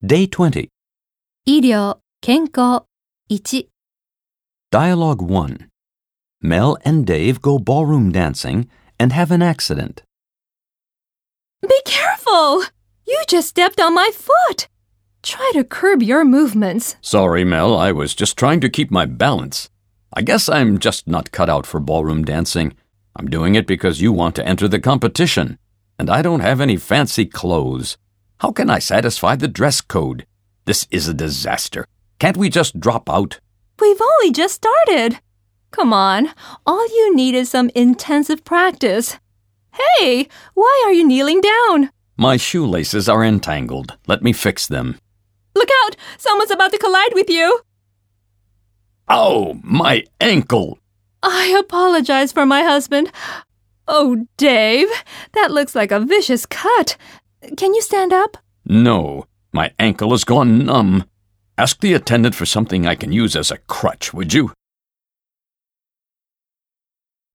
Day 20. 医疗、健康、1、 Dialogue 1. Mel and Dave go ballroom dancing and have an accident. Be careful! You just stepped on my foot! Try to curb your movements. Sorry, Mel, I was just trying to keep my balance. I guess I'm just not cut out for ballroom dancing. I'm doing it because you want to enter the competition, and I don't have any fancy clothes. How can I satisfy the dress code? This is a disaster. Can't we just drop out? We've only just started. Come on, all you need is some intensive practice. Hey, why are you kneeling down? My shoelaces are entangled. Let me fix them. Look out! Someone's about to collide with you! Oh, my ankle! I apologize for my husband. Oh, Dave, that looks like a vicious cut. Can you stand up? No, my ankle has gone numb. Ask the attendant for something I can use as a crutch, would you?